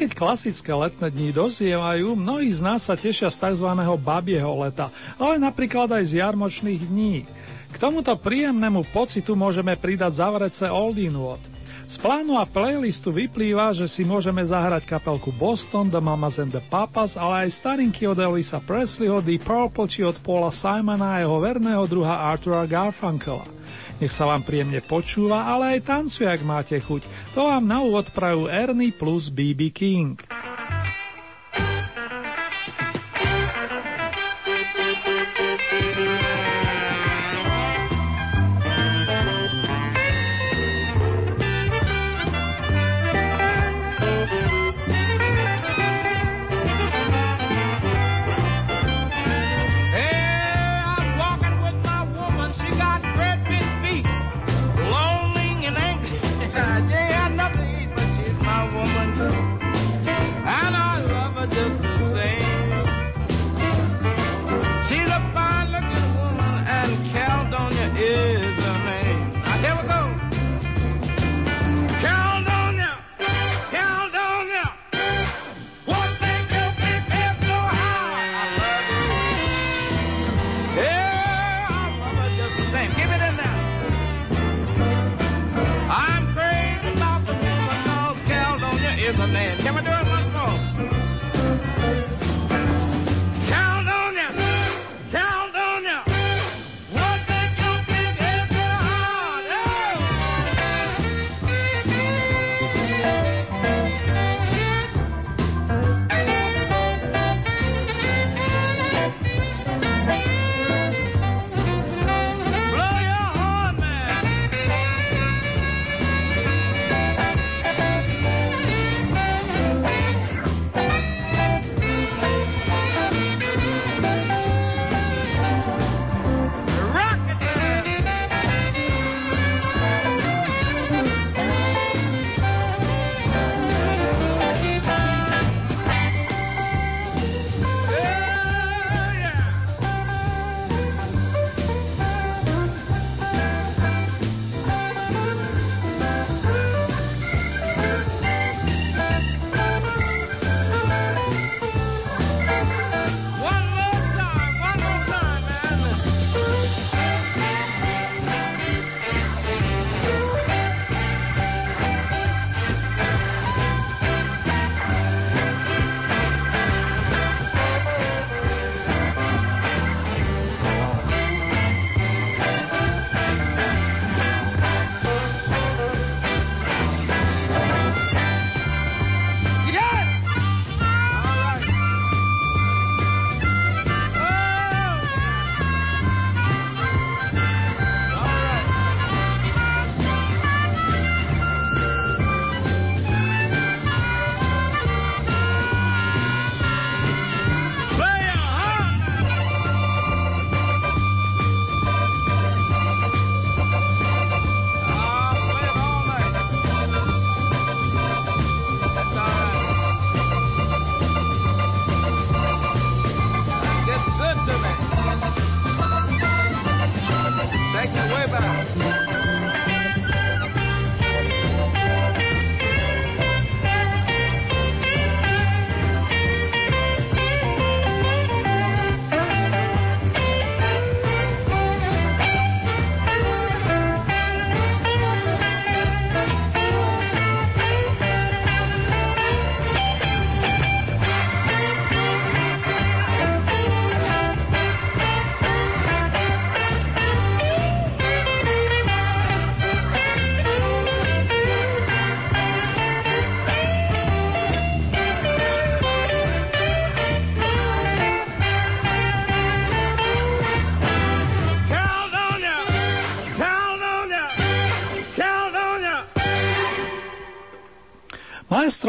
Keď klasické letné dni dozievajú, mnohí z nás sa tešia z tzv. babieho leta, ale napríklad aj z jarmočných dní. K tomuto príjemnému pocitu môžeme pridať zavrece Oldie Nôd. Z plánu a playlistu vyplýva, že si môžeme zahrať kapelku Boston, The Mamas and the Papas, ale aj starinky od Elvisa Presleyho, The Purple či od Paula Simona a jeho verného druha Artura Garfunkela. Nech sa vám príjemne počúva, ale aj tancuje, ak máte chuť. To vám na úvod prajú Ernie plus BB King.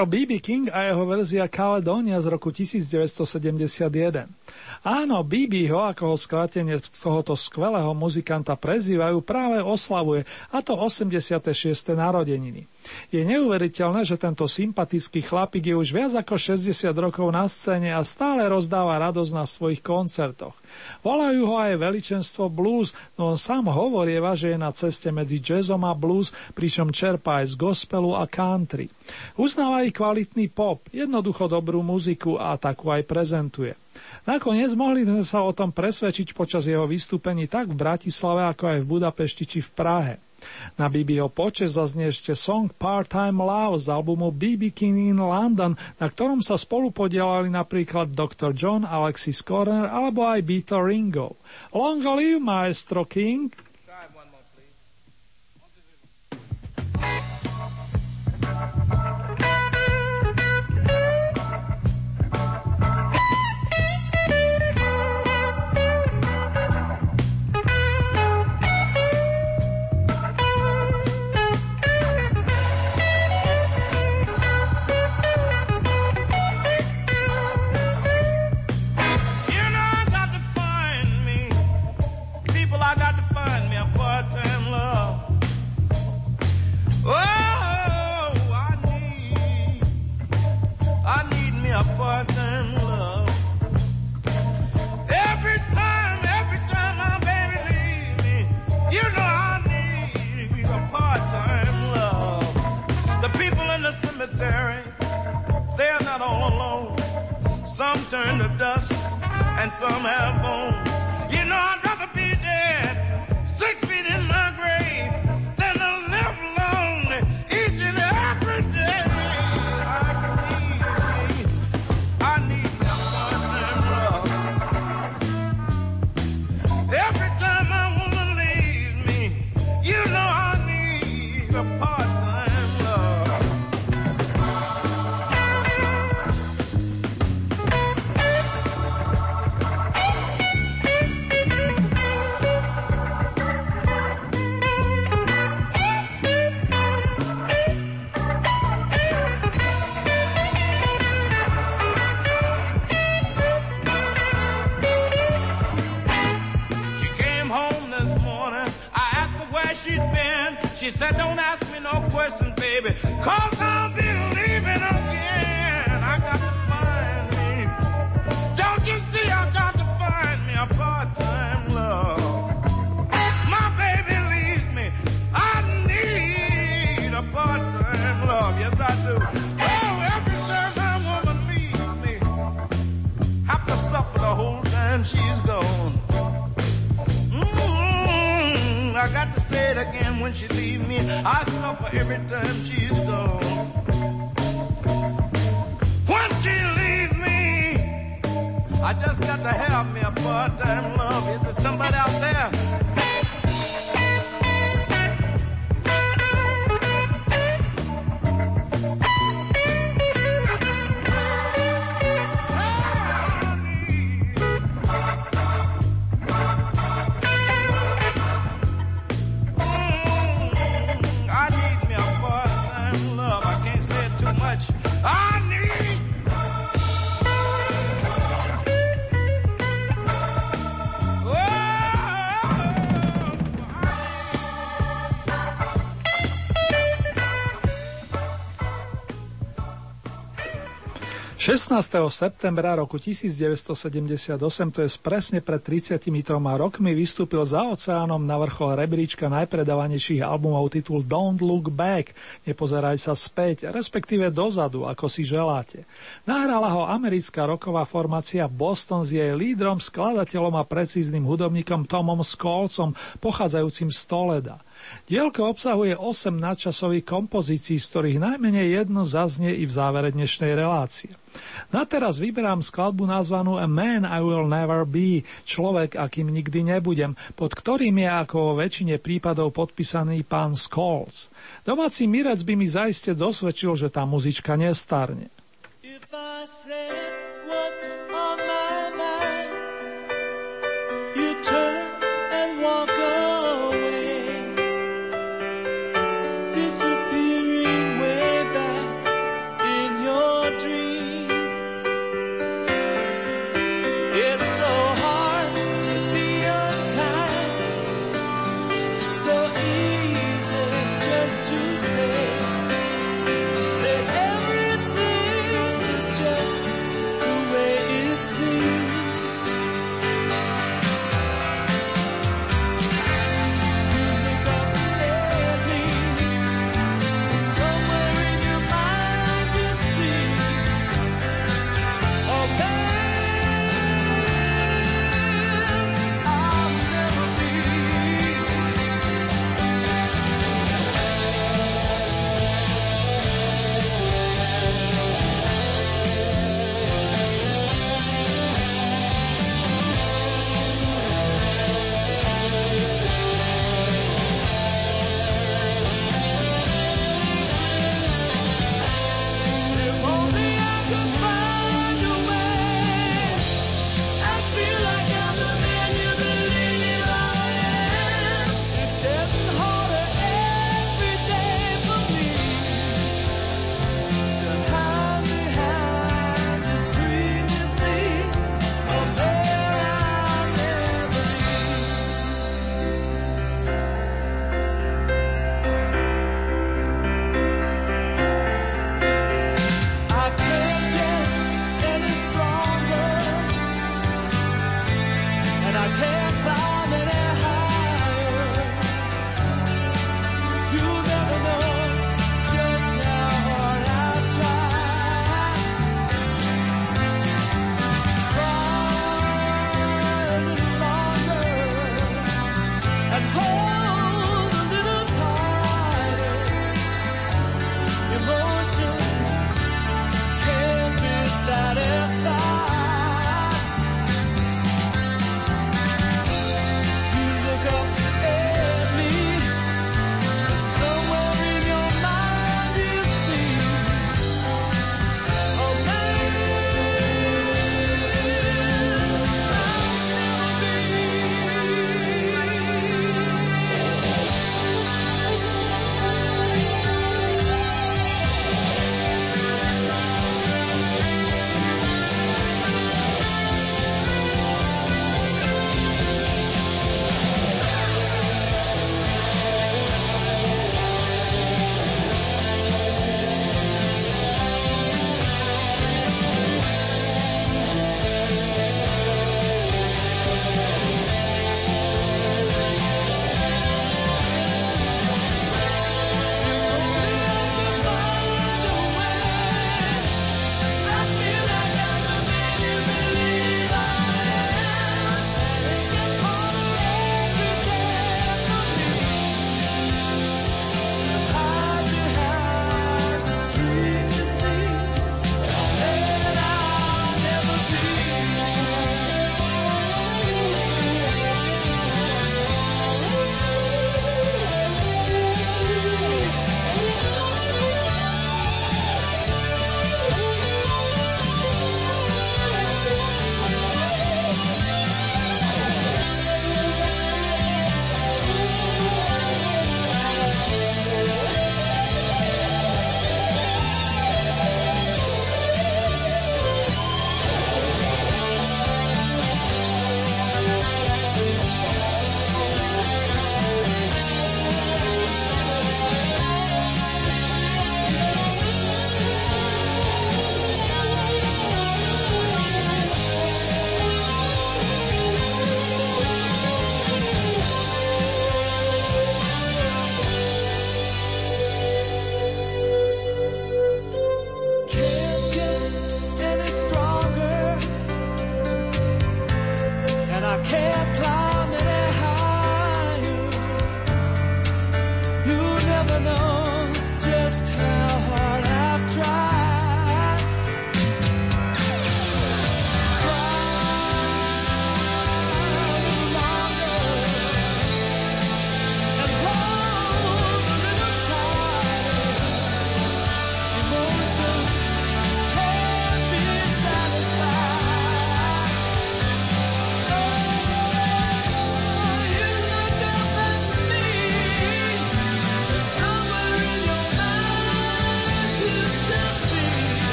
Maestro B.B. King a jeho verzia Caledonia z roku 1971. Áno, Bibiho, ako ho skrátenie tohoto skvelého muzikanta prezývajú, práve oslavuje, a to 86. narodeniny. Je neuveriteľné, že tento sympatický chlapík je už viac ako 60 rokov na scéne a stále rozdáva radosť na svojich koncertoch. Volajú ho aj veličenstvo blues, no on sám hovorieva, že je na ceste medzi jazzom a blues, pričom čerpá aj z gospelu a country. Uznáva aj kvalitný pop, jednoducho dobrú muziku a takú aj prezentuje. Nakoniec mohli sme sa o tom presvedčiť počas jeho vystúpení tak v Bratislave, ako aj v Budapešti či v Prahe. Na BBO počes zaznie ešte song Part-Time Love z albumu BB King in London, na ktorom sa spolu podielali napríklad Dr. John, Alexis Corner alebo aj Beatle Ringo. Long live Maestro King! times she's 16. septembra roku 1978, to je presne pred 33 rokmi, vystúpil za oceánom na vrchol rebríčka najpredávanejších albumov titul Don't Look Back, nepozeraj sa späť, respektíve dozadu, ako si želáte. Nahrala ho americká roková formácia Boston s jej lídrom, skladateľom a precízným hudobníkom Tomom Skolcom, pochádzajúcim z Toleda. Dielko obsahuje 8 nadčasových kompozícií, z ktorých najmenej jedno zaznie i v závere dnešnej relácie. Na teraz vyberám skladbu nazvanú A Man I Will Never Be, človek, akým nikdy nebudem, pod ktorým je ako vo väčšine prípadov podpísaný pán Scholes. Domáci mirec by mi zaiste dosvedčil, že tá muzička nestarne. If I said what's on my mind, you turn and walk away, see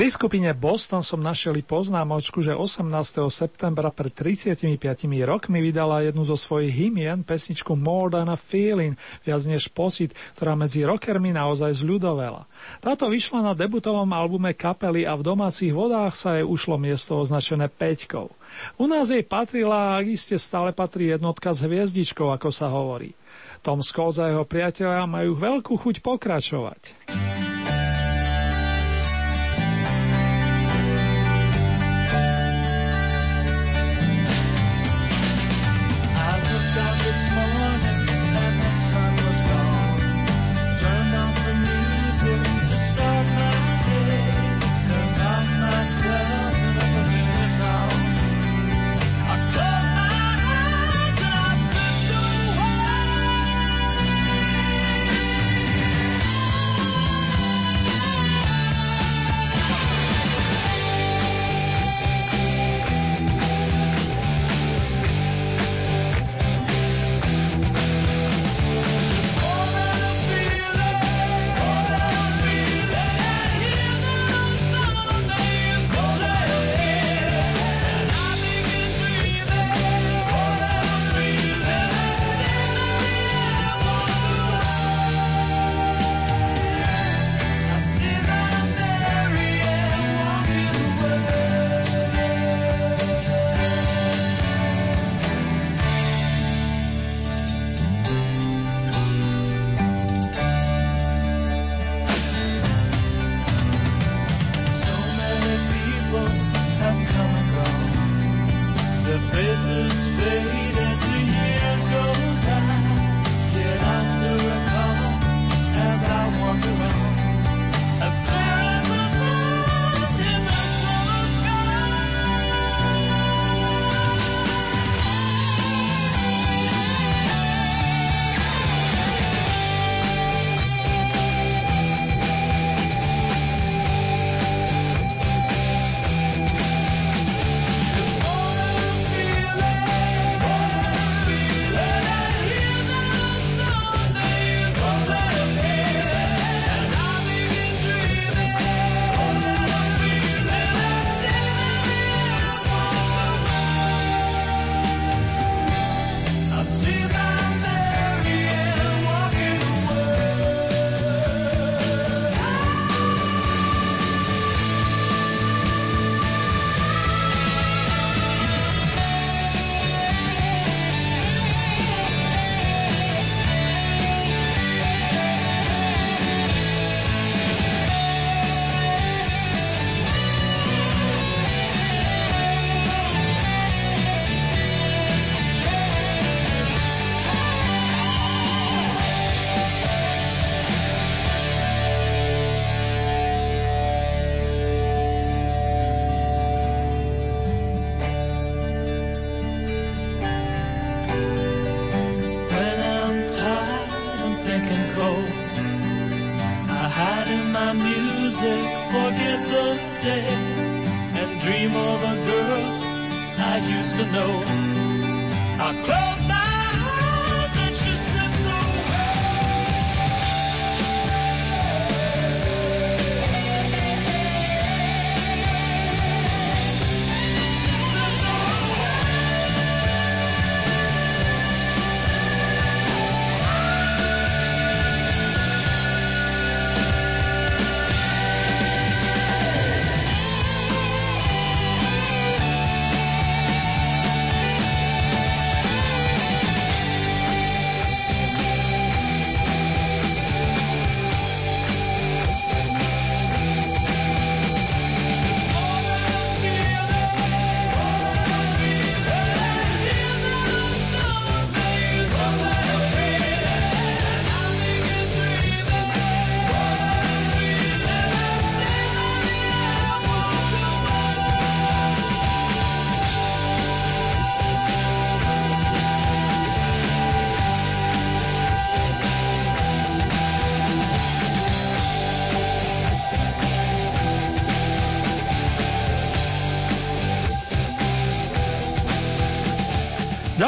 Pri skupine Boston som našiel poznámočku, že 18. septembra pred 35 rokmi vydala jednu zo svojich hymien, pesničku More Than a Feeling, viac než pocit, ktorá medzi rockermi naozaj zľudovela. Táto vyšla na debutovom albume kapely a v domácich vodách sa jej ušlo miesto označené Peťkou. U nás jej patrila a ak iste stále patrí jednotka s hviezdičkou, ako sa hovorí. Tom Scholes a jeho priateľia majú veľkú chuť pokračovať.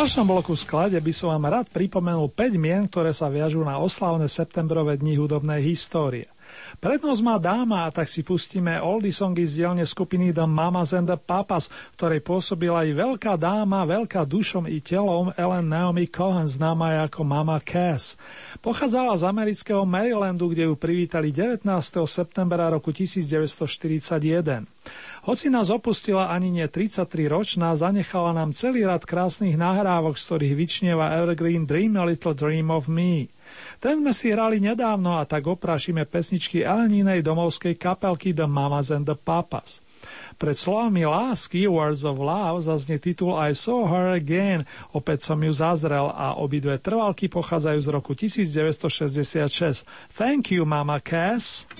Ďalšom bloku sklade by som vám rád pripomenul 5 mien, ktoré sa viažú na oslavné septembrové dni hudobnej histórie. Prednosť má dáma a tak si pustíme oldie songy z dielne skupiny The Mamas and the Papas, ktorej pôsobila aj veľká dáma, veľká dušom i telom Ellen Naomi Cohen, známa ako Mama Cass. Pochádzala z amerického Marylandu, kde ju privítali 19. septembra roku 1941. Hoci nás opustila ani nie 33 ročná, zanechala nám celý rad krásnych nahrávok, z ktorých vyčnieva Evergreen Dream a Little Dream of Me. Ten sme si hrali nedávno a tak oprášime pesničky Elenínej domovskej kapelky The Mamas and the Papas. Pred slovami lásky Words of Love zaznie titul I Saw Her Again, opäť som ju zazrel a obidve trvalky pochádzajú z roku 1966. Thank you, Mama Cass.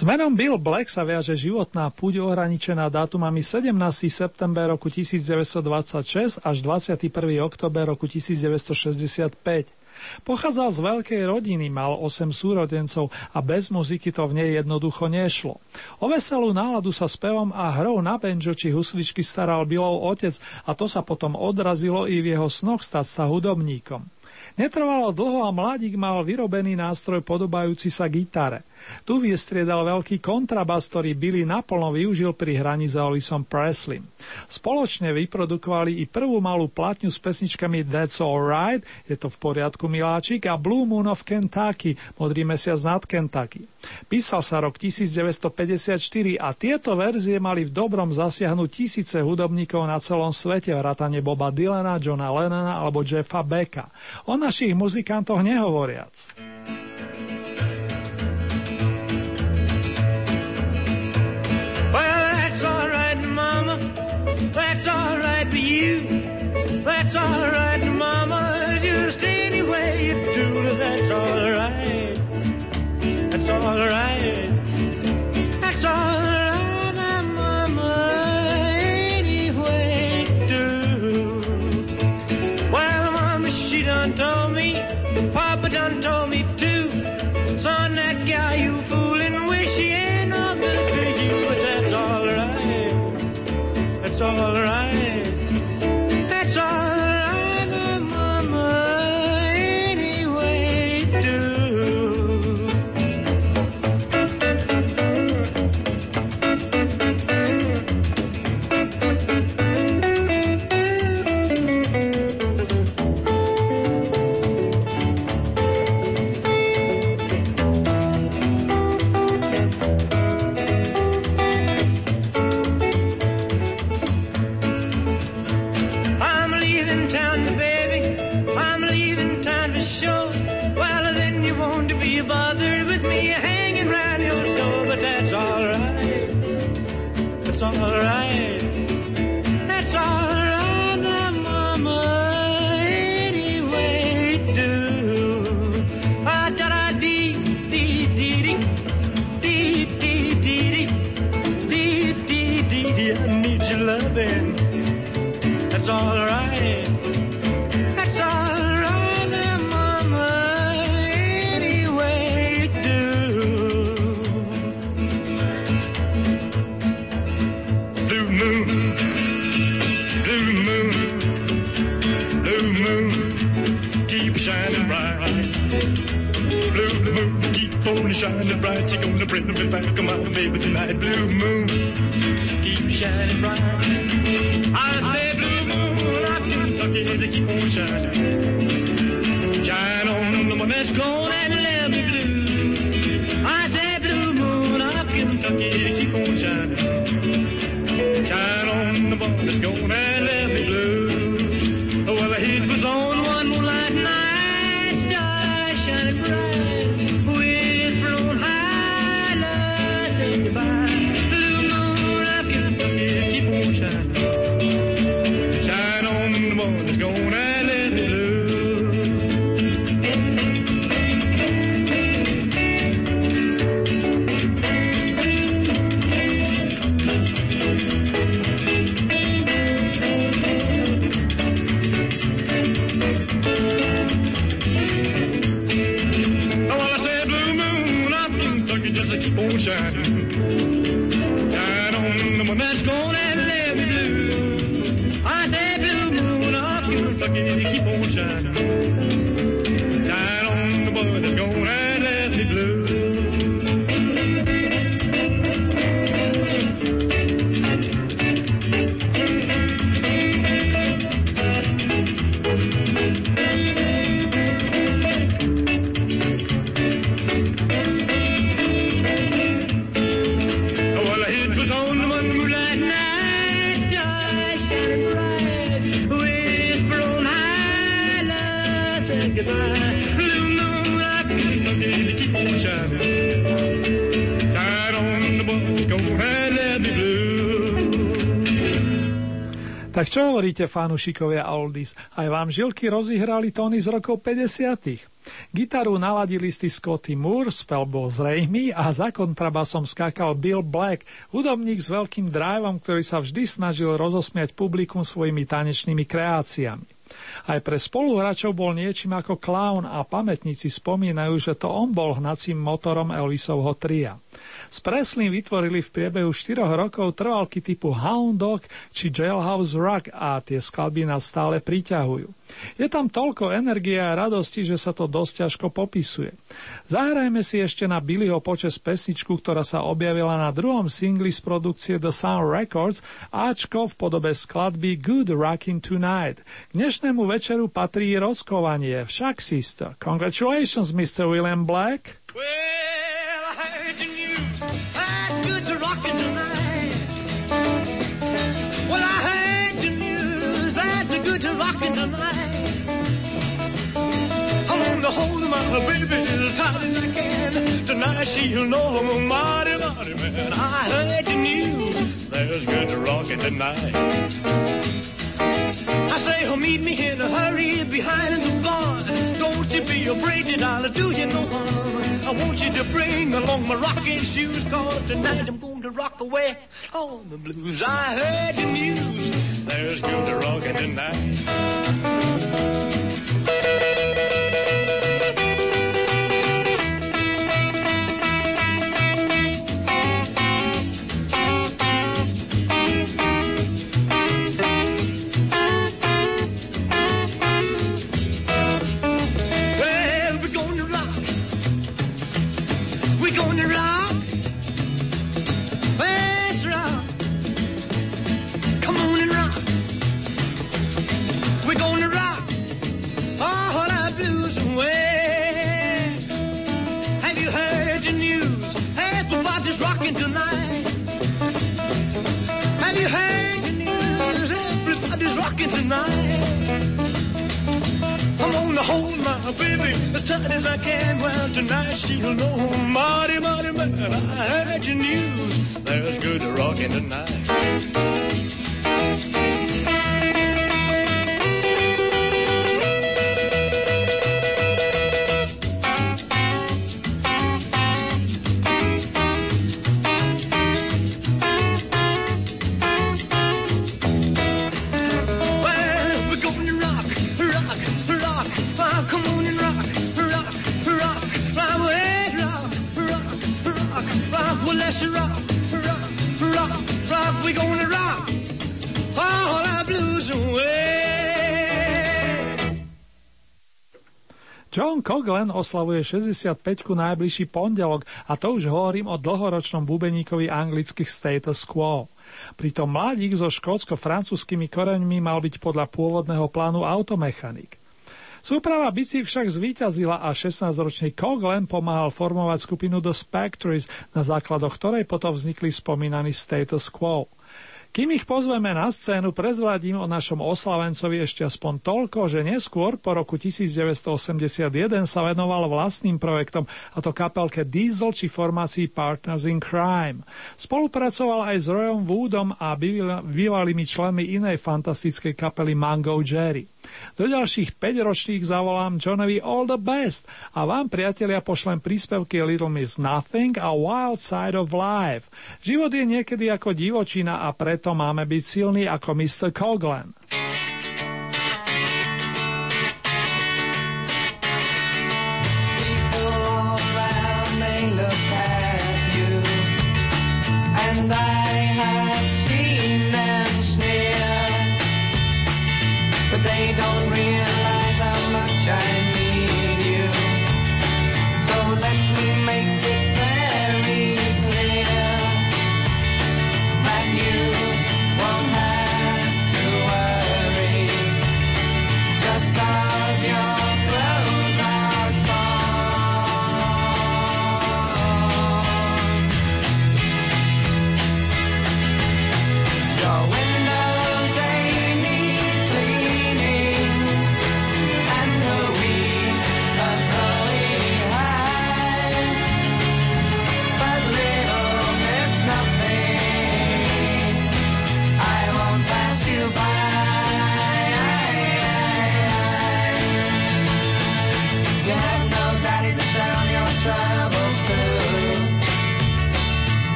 S menom Bill Black sa viaže životná púť ohraničená dátumami 17. september roku 1926 až 21. október roku 1965. Pochádzal z veľkej rodiny, mal 8 súrodencov a bez muziky to v nej jednoducho nešlo. O veselú náladu sa spevom a hrou na banjo či husličky staral Billov otec a to sa potom odrazilo i v jeho snoch stať sa hudobníkom. Netrvalo dlho a mladík mal vyrobený nástroj podobajúci sa gitare. Tu vystriedal veľký kontrabas, ktorý Billy naplno využil pri hraní za Elvisom Presleym. Spoločne vyprodukovali i prvú malú platňu s pesničkami That's Alright, je to v poriadku miláčik, a Blue Moon of Kentucky, Modrý mesiac nad Kentucky. Písal sa rok 1954 a tieto verzie mali v dobrom zasiahnuť tisíce hudobníkov na celom svete, vrátane Boba Dylana, Johna Lennona alebo Jeffa Becka. O našich muzikantoch nehovoriac. That's alright, Mama, just any way you do, that's alright. That's alright. That's alright. Shining bright. She gonna bring me back, on, baby, tonight. Blue moon, keep shining bright. I say blue moon, I Kentucky, they keep on shining. Shine on the one that's gone and left me blue. I say blue moon, I Kentucky, they keep on shining. Shine on the one hovoríte, fanúšikovia Oldies? Aj vám žilky rozihrali tóny z rokov 50. Gitaru naladili listy Scotty Moore, spel bol zrejmy a za kontrabasom skákal Bill Black, hudobník s veľkým driveom, ktorý sa vždy snažil rozosmiať publikum svojimi tanečnými kreáciami. Aj pre spoluhráčov bol niečím ako clown a pamätníci spomínajú, že to on bol hnacím motorom Elvisovho tria. S Preslin vytvorili v priebehu 4 rokov trvalky typu Hound Dog či Jailhouse Rock a tie skladby nás stále priťahujú. Je tam toľko energie a radosti, že sa to dosť ťažko popisuje. Zahrajme si ešte na Billyho počas pesničku, ktorá sa objavila na druhom singli z produkcie The Sound Records, Ačko v podobe skladby Good Rockin' Tonight. K dnešnému večeru patrí rozkovanie, však sister. Congratulations, Mr. William Black. Well, baby as tight as I can. Tonight she'll know I'm a mighty, mighty man. I heard the news. There's good rockin' tonight. I say, oh, meet me in a hurry behind the bar. Don't you be afraid that I'll do you no harm. I want you to bring along my rocking shoes, cause tonight I'm going to rock away all the blues. I heard the news. There's good rockin' tonight. Baby as tight as I can. Well, tonight she'll know, mighty, mighty man, I heard your news. There's good rocking tonight. John oslavuje 65-ku najbližší pondelok a to už hovorím o dlhoročnom bubeníkovi anglických status quo. Pritom mladík so škótsko-francúzskými koreňmi mal byť podľa pôvodného plánu automechanik. Súprava bicí však zvíťazila a 16-ročný Coglan pomáhal formovať skupinu The Spectres, na základoch ktorej potom vznikli spomínaný status quo. Kým ich pozveme na scénu, prezvádím o našom oslavencovi ešte aspoň toľko, že neskôr po roku 1981 sa venoval vlastným projektom, a to kapelke Diesel či formácii Partners in Crime. Spolupracoval aj s Royom Woodom a býval- bývalými členmi inej fantastickej kapely Mango Jerry. Do ďalších 5 ročných zavolám Johnovi All the Best a vám, priatelia, pošlem príspevky Little Miss Nothing a Wild Side of Life. Život je niekedy ako divočina a preto máme byť silní ako Mr. Coglan.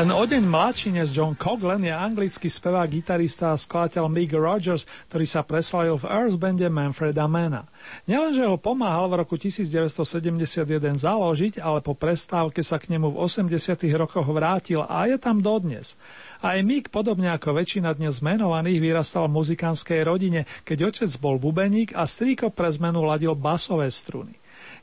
Len o deň mladší než John Coglan je anglický spevák, gitarista a skladateľ Mick Rogers, ktorý sa preslavil v Earth bande Manfreda Mana. Nielenže ho pomáhal v roku 1971 založiť, ale po prestávke sa k nemu v 80 rokoch vrátil a je tam dodnes. Aj Mick, podobne ako väčšina dnes menovaných, vyrastal v muzikánskej rodine, keď otec bol bubeník a strýko pre zmenu ladil basové struny.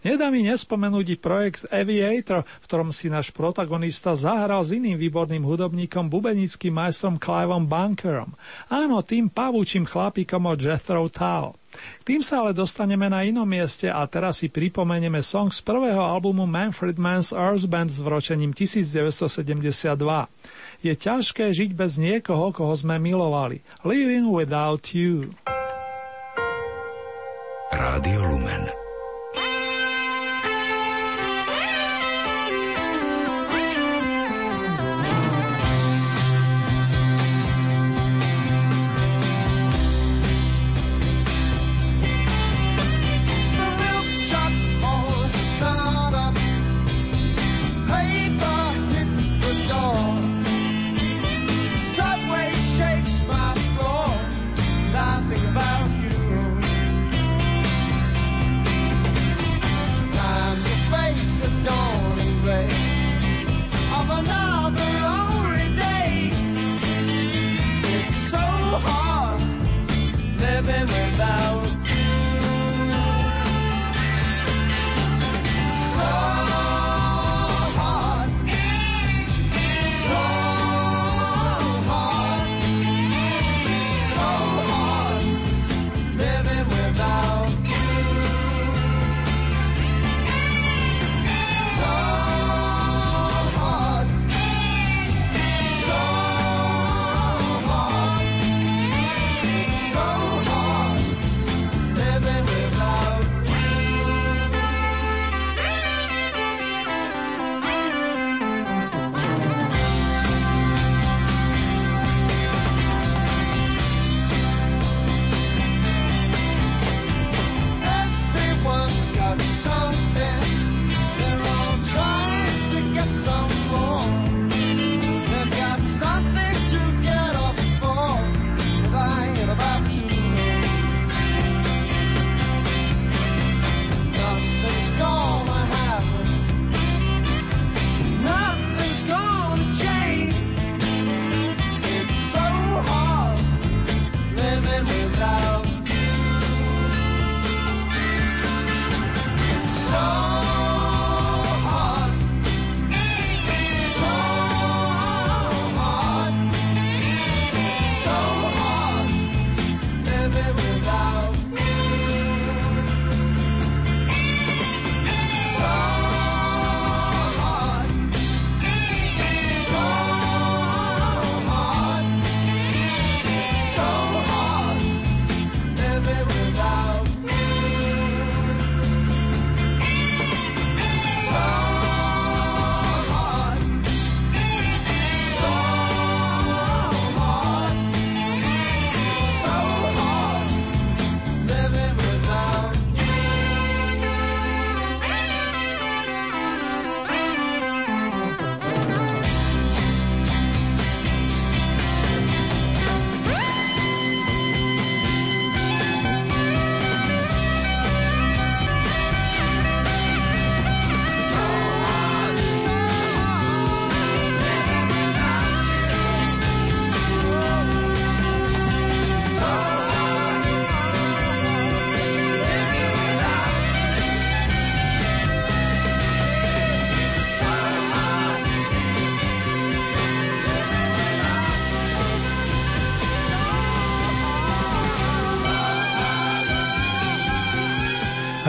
Nedá mi nespomenúť projekt Aviator, v ktorom si náš protagonista zahral s iným výborným hudobníkom, bubenickým majstrom Cliveom Bunkerom. Áno, tým pavúčim chlapíkom od Jethro Tull. K tým sa ale dostaneme na inom mieste a teraz si pripomenieme song z prvého albumu Manfred Mann's Earth Band s vročením 1972. Je ťažké žiť bez niekoho, koho sme milovali. Living without you. Rádio Lumen.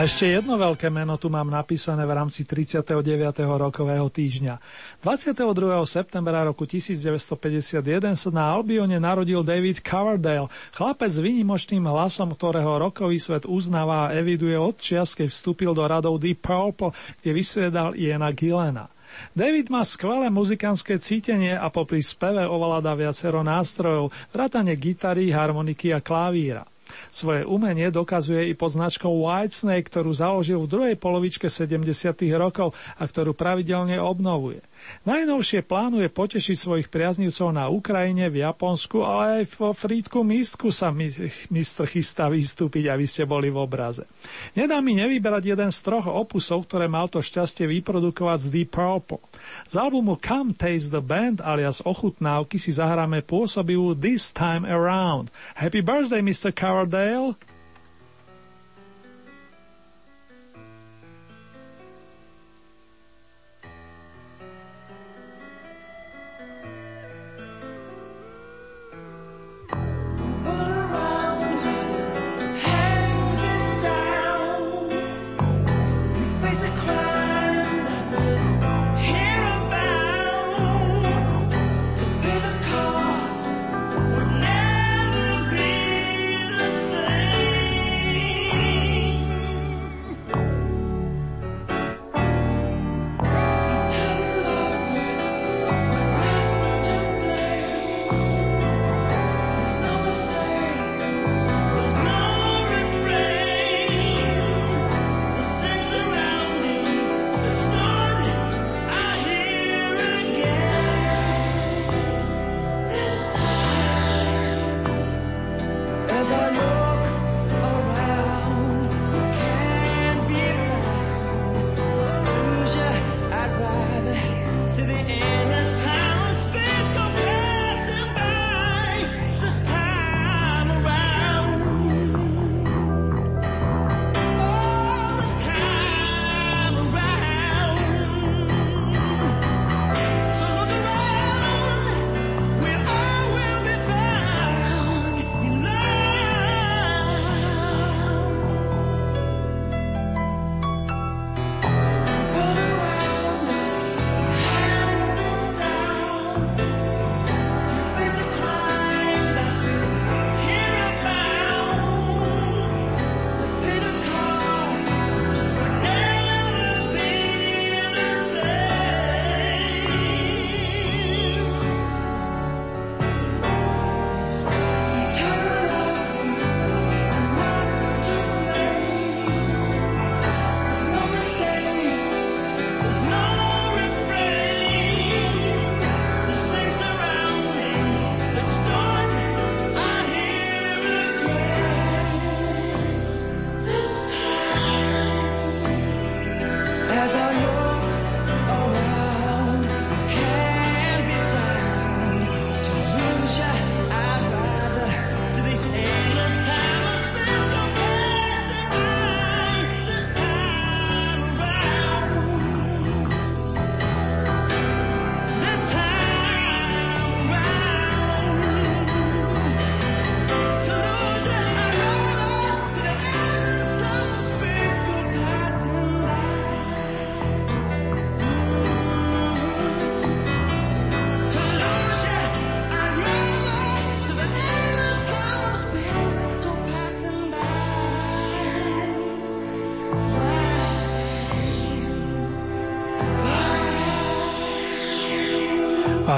Ešte jedno veľké meno tu mám napísané v rámci 39. rokového týždňa. 22. septembra roku 1951 sa na Albione narodil David Coverdale, chlapec s výnimočným hlasom, ktorého rokový svet uznáva a eviduje od čias, keď vstúpil do radov Deep Purple, kde vysvedal Iena Gillena. David má skvelé muzikánske cítenie a popri speve ovláda viacero nástrojov, vrátane gitary, harmoniky a klavíra. Svoje umenie dokazuje i pod značkou Whitesnake, ktorú založil v druhej polovičke 70. rokov a ktorú pravidelne obnovuje. Najnovšie plánuje potešiť svojich priaznivcov na Ukrajine, v Japonsku, ale aj vo Frídku Místku sa mistr chystá vystúpiť, aby ste boli v obraze. Nedá mi nevyberať jeden z troch opusov, ktoré mal to šťastie vyprodukovať z Deep Purple. Z albumu Come Taste the Band alias Ochutnávky si zahráme pôsobivú This Time Around. Happy birthday, Mr. Coverdale!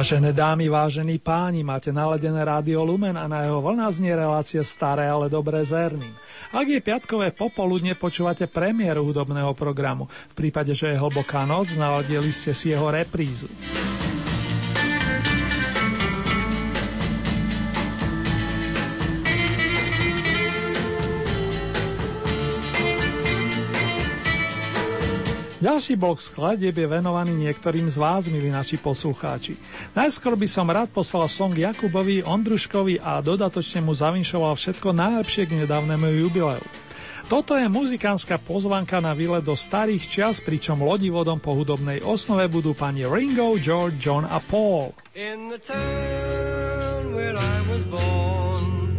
Vážené dámy, vážení páni, máte naladené rádio Lumen a na jeho vlna znie relácie staré, ale dobré zerným. Ak je piatkové popoludne, počúvate premiéru hudobného programu. V prípade, že je hlboká noc, naladili ste si jeho reprízu. Ďalší blok skladieb je venovaný niektorým z vás, milí naši poslucháči. Najskôr by som rád poslal song Jakubovi, Ondruškovi a dodatočne mu zavinšoval všetko najlepšie k nedávnemu jubileu. Toto je muzikánska pozvanka na výlet do starých čias, pričom lodivodom po hudobnej osnove budú pani Ringo, George, John a Paul. In the town where I was born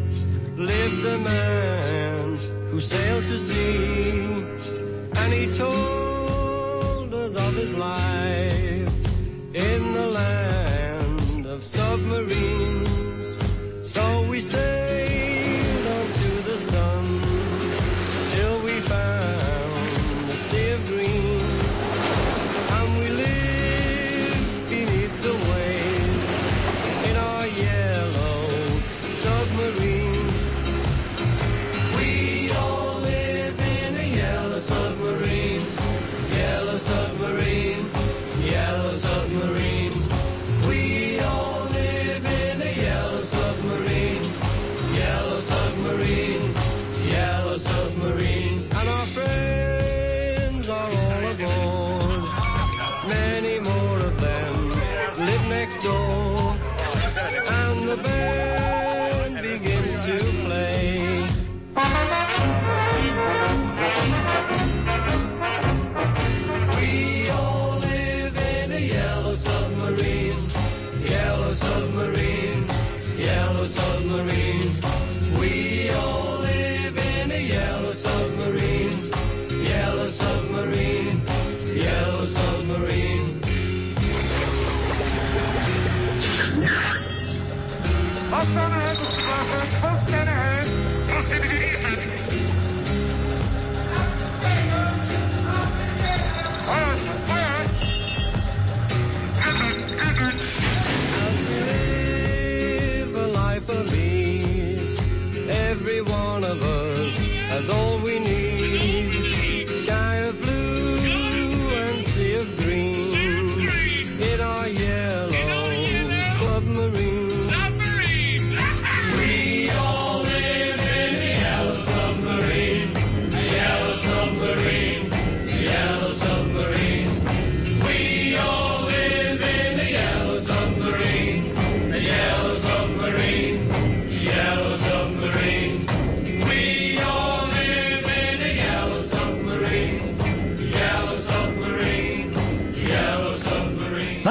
lived a man who sailed to sea and he told of his life in the land of submarines. So we sailed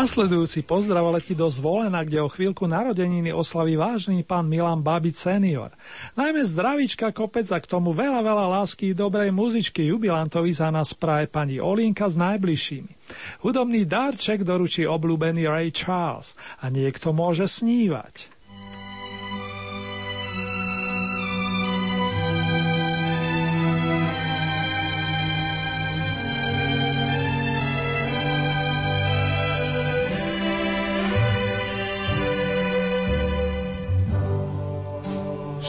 Nasledujúci pozdrav letí do Zvolena, kde o chvíľku narodeniny oslaví vážny pán Milan Babič senior. Najmä zdravička kopec a k tomu veľa, veľa lásky i dobrej muzičky jubilantovi za nás praje pani Olinka s najbližšími. Hudobný darček doručí obľúbený Ray Charles a niekto môže snívať.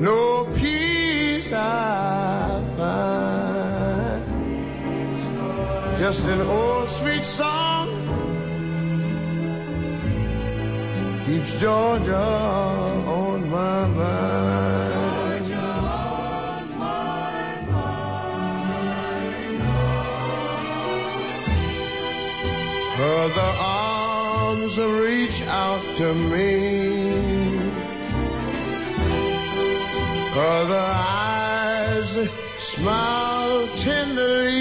No peace I find, just an old sweet song keeps Georgia on my mind. Other arms reach out to me. Other eyes smile tenderly.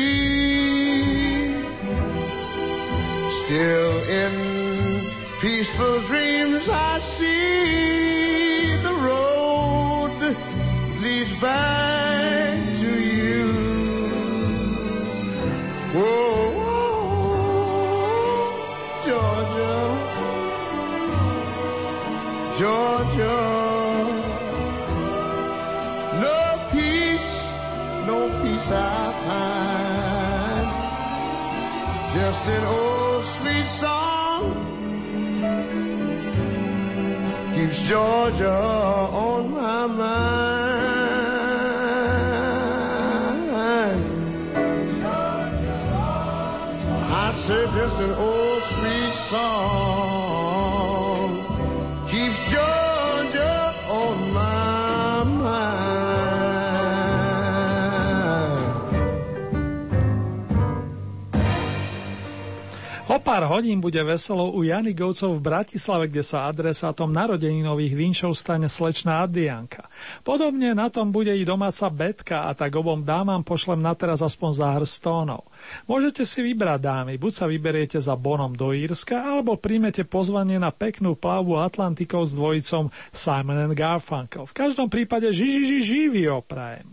Still in peaceful dreams sing old sweet song Keeps Georgia on my mind. I said, just an old sweet song. pár hodín bude veselo u Jany Govcov v Bratislave, kde sa adresátom narodeninových vinšov stane slečná Adrianka. Podobne na tom bude i domáca Betka a tak obom dámam pošlem na teraz aspoň záhr stónov. Môžete si vybrať dámy, buď sa vyberiete za Bonom do Írska, alebo príjmete pozvanie na peknú plavu Atlantikou s dvojicom Simon and Garfunkel. V každom prípade ži, ži, ži, živý oprajem.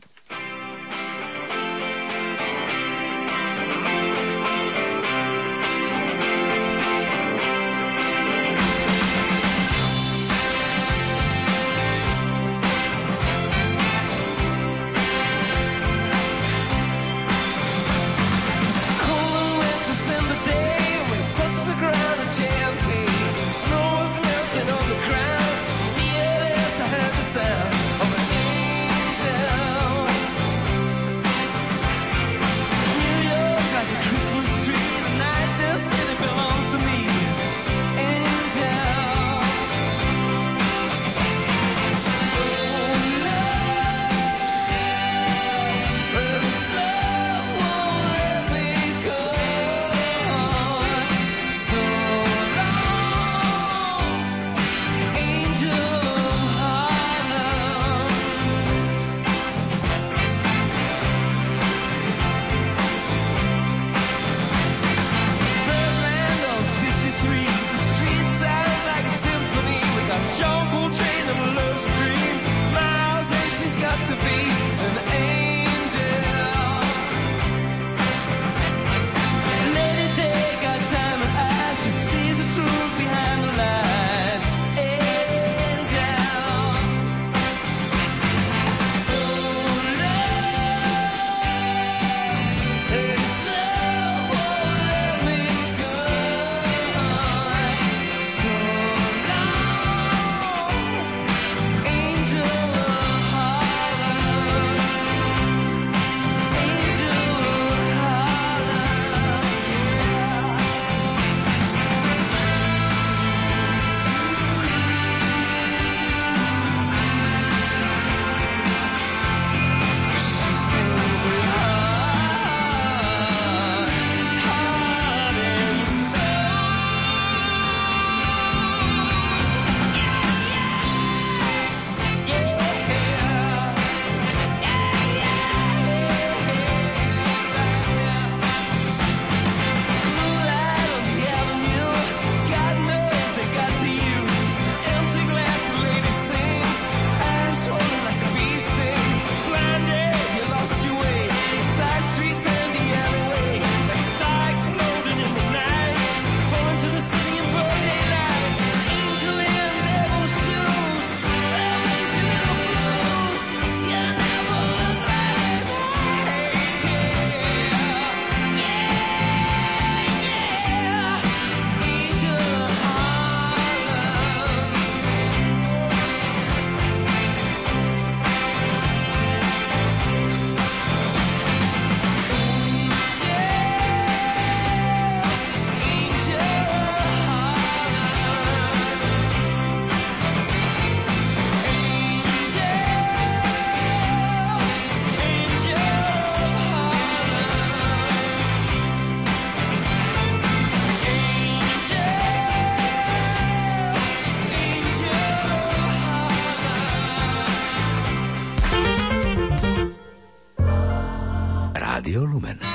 Radio Lumen.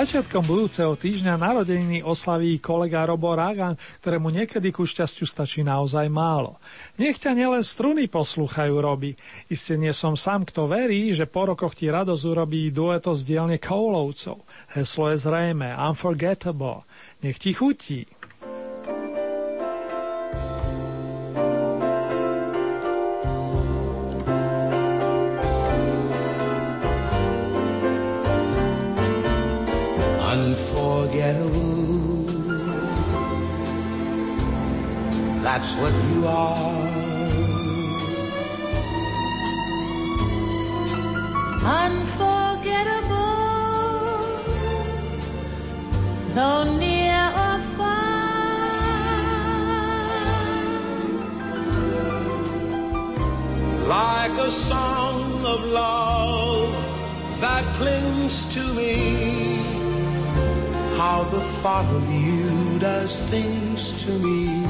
Začiatkom budúceho týždňa narodeniny oslaví kolega Robo Ragan, ktorému niekedy ku šťastiu stačí naozaj málo. Nech ťa nielen struny poslúchajú, Roby. Isté nie som sám, kto verí, že po rokoch ti radosť urobí dueto z dielne Koulovcov. Heslo je zrejme, unforgettable. Nech ti chutí. That's what you are. Unforgettable, though near or far. like a song of love that clings to me. How the thought of you does things to me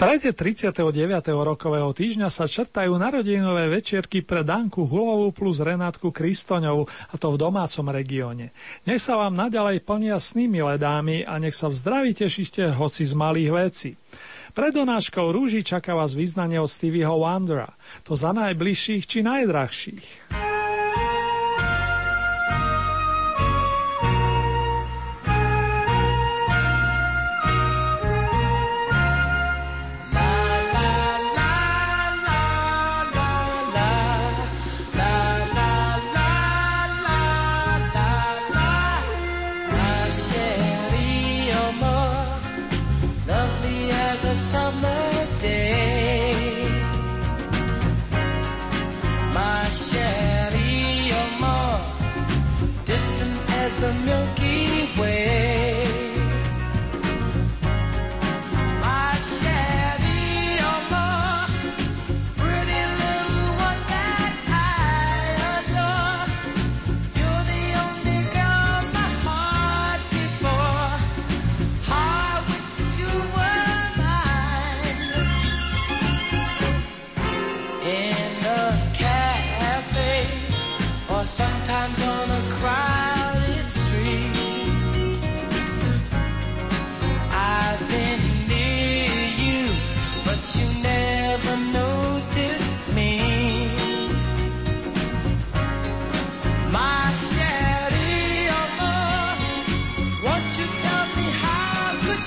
Strede 39. rokového týždňa sa črtajú narodinové večierky pre Danku Hulovú plus Renátku Kristoňovú, a to v domácom regióne. Nech sa vám naďalej plnia sny, milé dámy, a nech sa v zdraví tešíte hoci z malých vecí. Pred donáškou rúží čaká vás vyznanie od Stevieho Wondera. To za najbližších či najdrahších.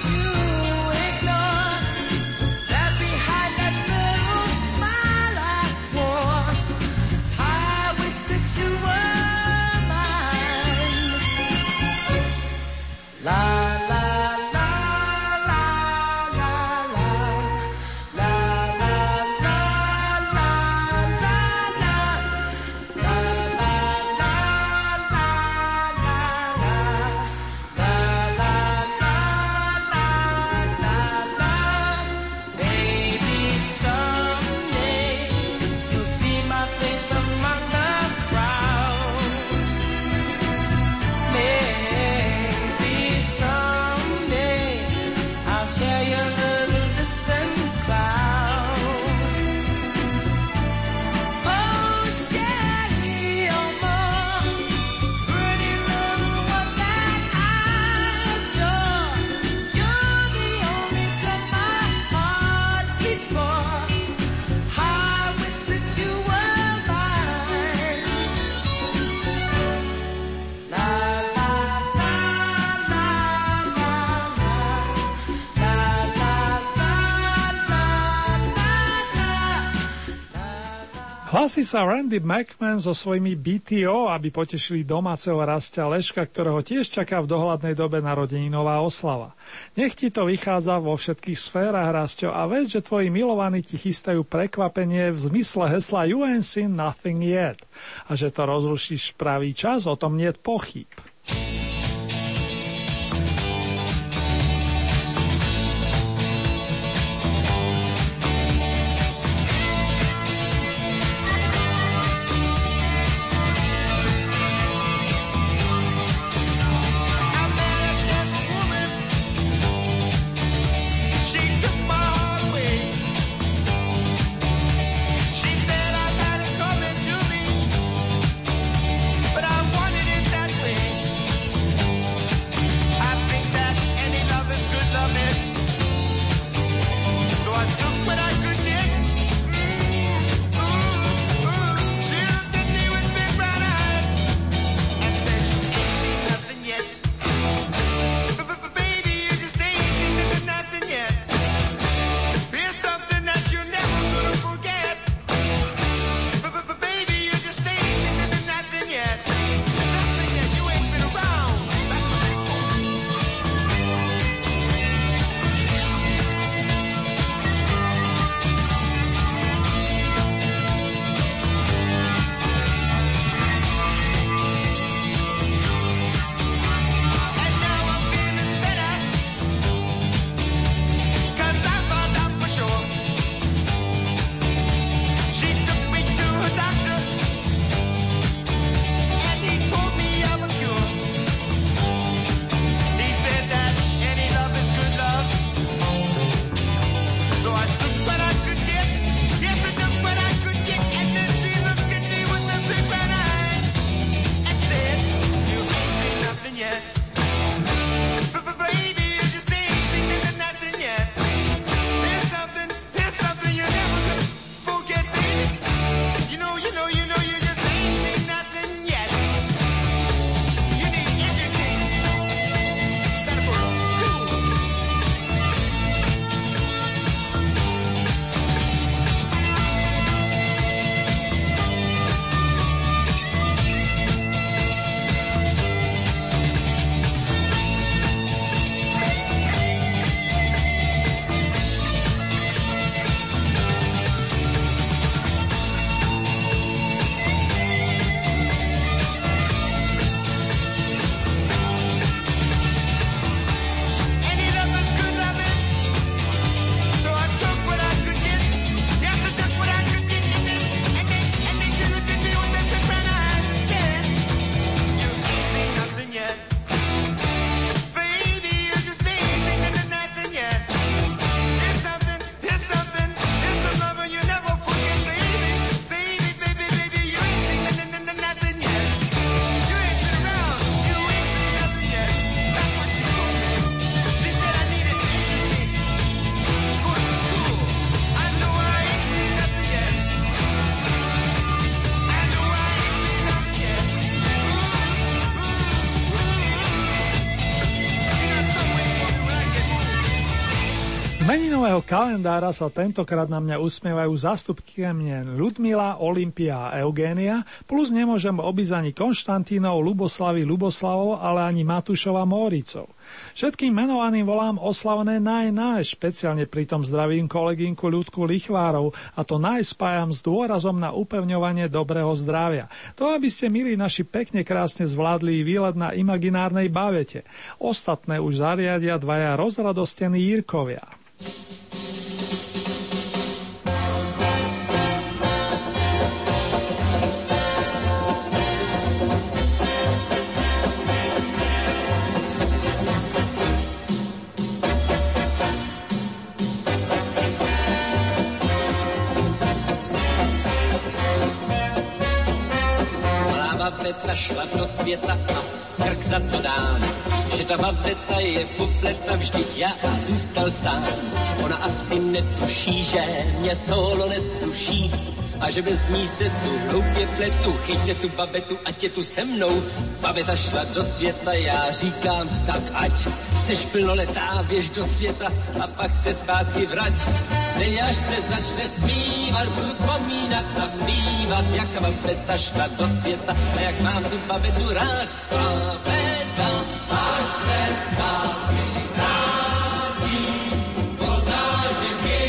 you. Sa Randy McMahon so svojimi BTO, aby potešili domáceho rastia Leška, ktorého tiež čaká v dohľadnej dobe narodeninová oslava. Nech ti to vychádza vo všetkých sférach, Rastio, a vec, že tvoji milovaní ti chystajú prekvapenie v zmysle hesla You ain't nothing yet. A že to rozrušíš v pravý čas, o tom nie pochyb. Meninového kalendára sa tentokrát na mňa usmievajú zástupky mien Ľudmila, Olympia a Eugénia, plus nemôžem obísť ani Konštantínov, Luboslavy, Luboslavov, ale ani Matúšova Móricov. Všetkým menovaným volám oslavné naj, naj, špeciálne pritom zdravím kolegynku ľudku Lichvárov a to naj spájam s dôrazom na upevňovanie dobrého zdravia. To, aby ste, milí naši, pekne krásne zvládli výlet na imaginárnej bavete. Ostatné už zariadia dvaja rozradostení Jirkovia. Šla do světa a krk za to dám. Ta babeta je popleta, vždyť já zůstal sám. Ona asi netuší, že mě solo nesluší. A že bez ní se tu hloupě pletu, chyťte tu babetu, ať je tu se mnou. Babeta šla do světa, já říkám, tak ať seš plnoletá, běž do světa a pak se zpátky vrať. Teď až se začne zpívat, budu vzpomínat a zpívat, jak ta babeta šla do světa a jak mám tu babetu rád. Babeta, se zpátky vrátí, pozná, že mě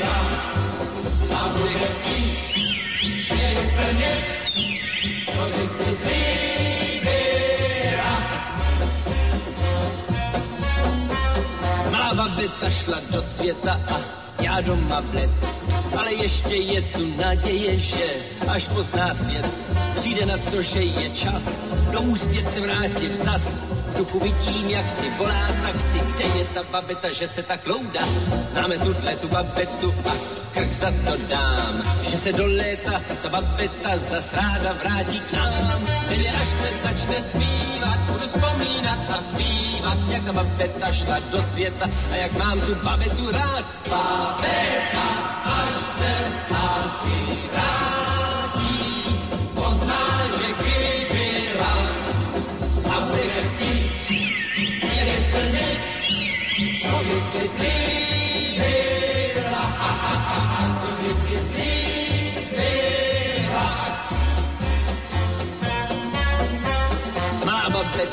rád a bude chtít mě vyplnit, co by si slíbila. Malá babeta šla do světa a já doma bled. Ale ještě je tu naděje, že až pozná svět, přijde na to, že je čas domů zpět se vrátit zas. Duchu vidím, jak si volá taxi, kde je ta babeta, že se tak loudá. Známe tuhle tu babetu a krk za to dám, že se do léta ta babeta zas ráda vrátí k nám. Tedy až se začne zpívat, budu vzpomínat a zpívat, jak ta babeta šla do světa a jak mám tu babetu rád. Babeta, až se zpátky vrátí,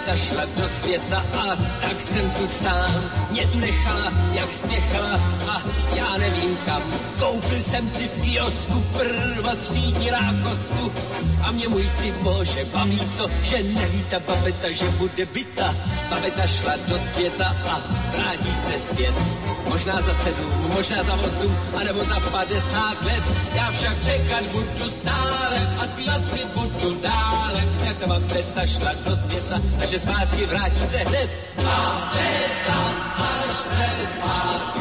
Má babeta šla do světa a tak jsem tu sám. Mě tu nechala, jak spěchala a já nevím kam. Koupil jsem si v kiosku prva třídní rákosku a mě můj ty bože baví to, že neví ta babeta, že bude byta. Babeta šla do světa a vrátí se zpět. Možná za sedm, možná za osm, anebo za padesát let. Já však čekat budu stále a zpívat si budu dále. Jak ta babeta šla do světa a že zpátky vrátí se hned. Babeta, až se zpátky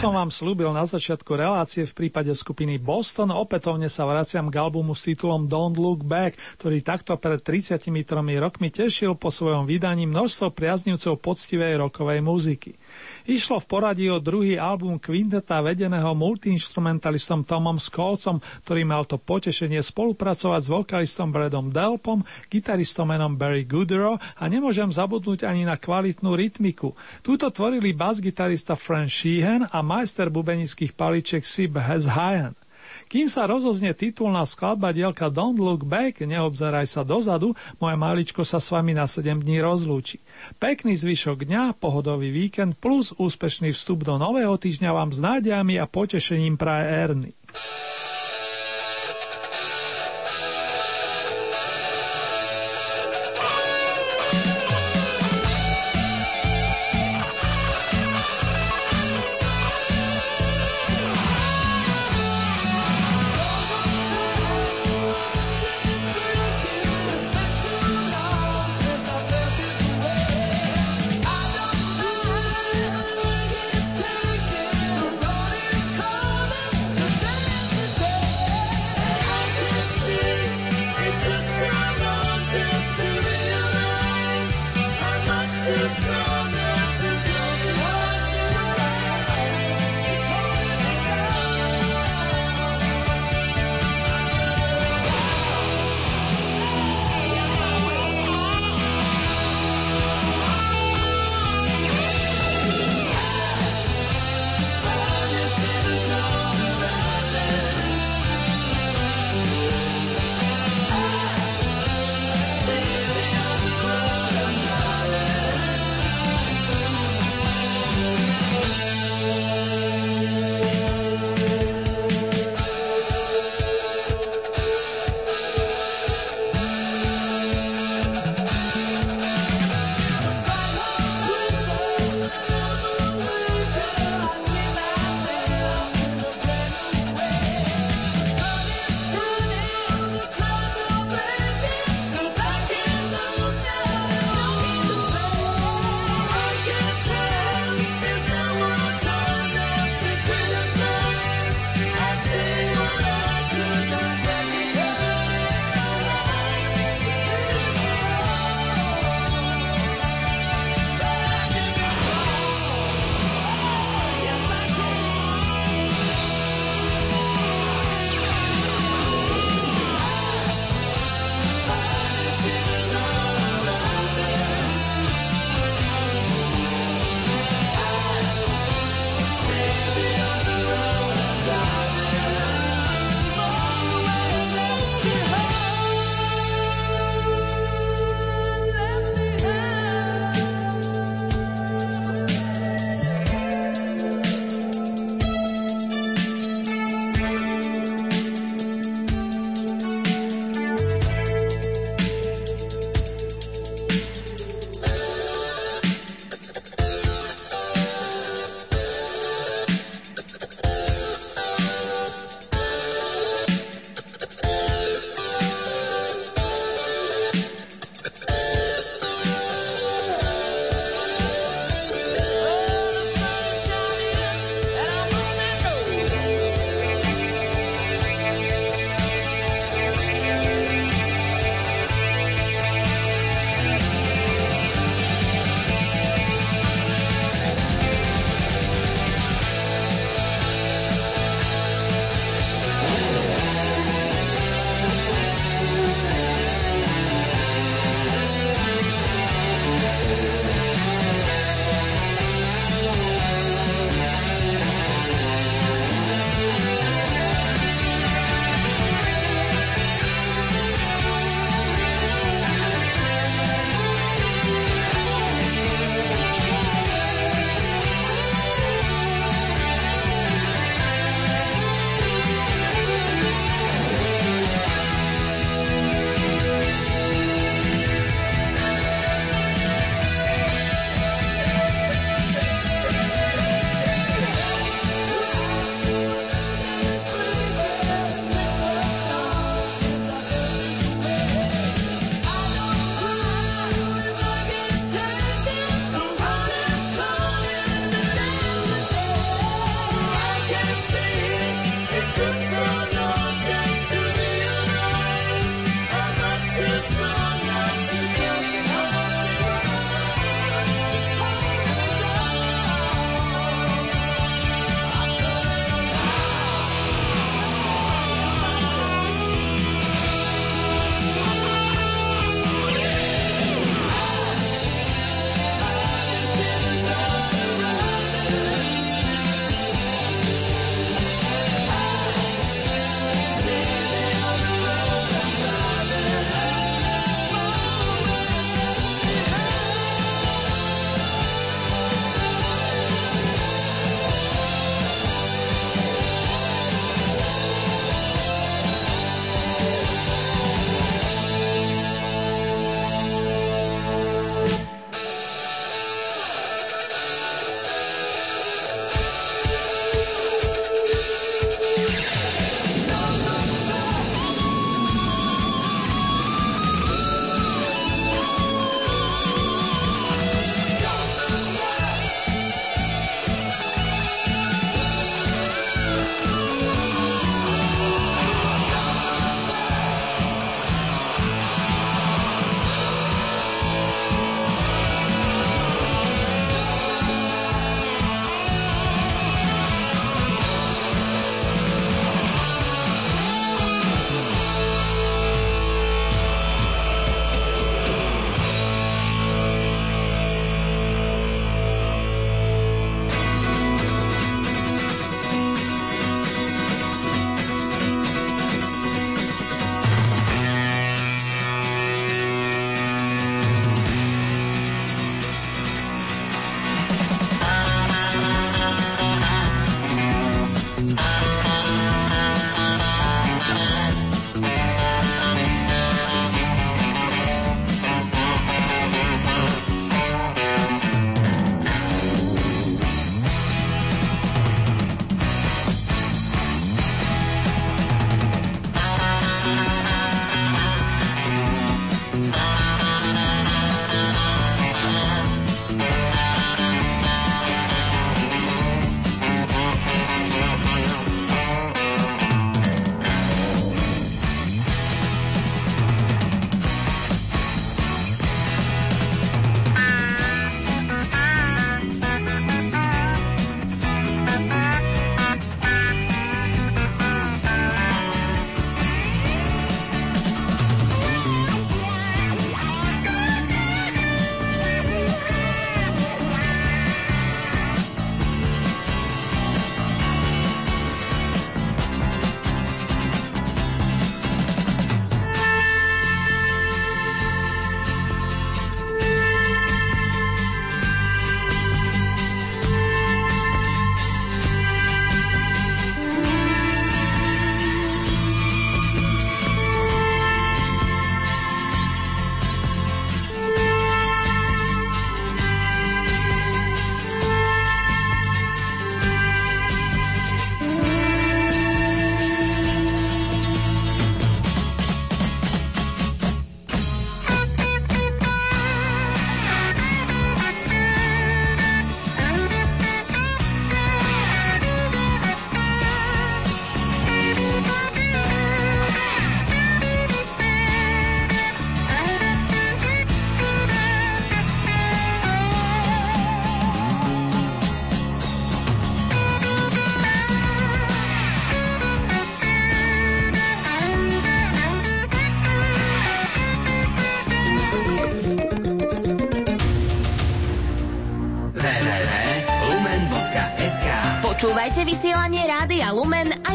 som vám slúbil na začiatku relácie v prípade skupiny Boston, opätovne sa vraciam k albumu s titulom Don't Look Back, ktorý takto pred 33 rokmi tešil po svojom vydaní množstvo priaznivcov poctivej rokovej muziky. Išlo v poradí o druhý album kvinteta vedeného multiinstrumentalistom Tomom Skolcom, ktorý mal to potešenie spolupracovať s vokalistom Bradom Delpom, gitaristom menom Barry Goodrow a nemôžem zabudnúť ani na kvalitnú rytmiku. Túto tvorili bas-gitarista Frank Sheehan a majster bubenických paliček Sib Heshayan. Kým sa rozoznie titulná skladba dielka Don't Look Back, neobzeraj sa dozadu, moje maličko sa s vami na 7 dní rozlúči. Pekný zvyšok dňa, pohodový víkend plus úspešný vstup do nového týždňa vám s nádejami a potešením praje Erny.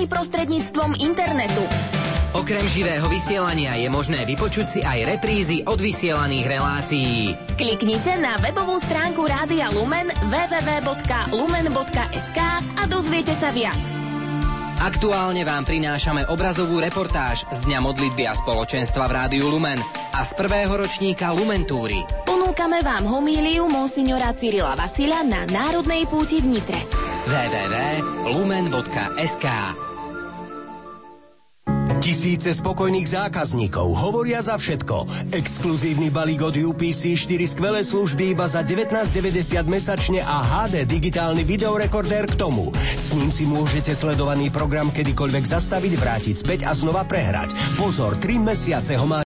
Aj prostredníctvom internetu. Okrem živého vysielania je možné vypočuť si aj reprízy od vysielaných relácií. Kliknite na webovú stránku Rádia Lumen www.lumen.sk a dozviete sa viac. Aktuálne vám prinášame obrazovú reportáž z Dňa modlitby a spoločenstva v Rádiu Lumen a z prvého ročníka Lumentúry. Ponúkame vám homíliu monsignora Cyrila Vasila na Národnej púti v Nitre. www.lumen.sk Tisíce spokojných zákazníkov hovoria za všetko. Exkluzívny balík od UPC 4 skvelé služby iba za 19,90 mesačne a HD digitálny videorekordér k tomu. S ním si môžete sledovaný program kedykoľvek zastaviť, vrátiť späť a znova prehrať. Pozor, 3 mesiace ho má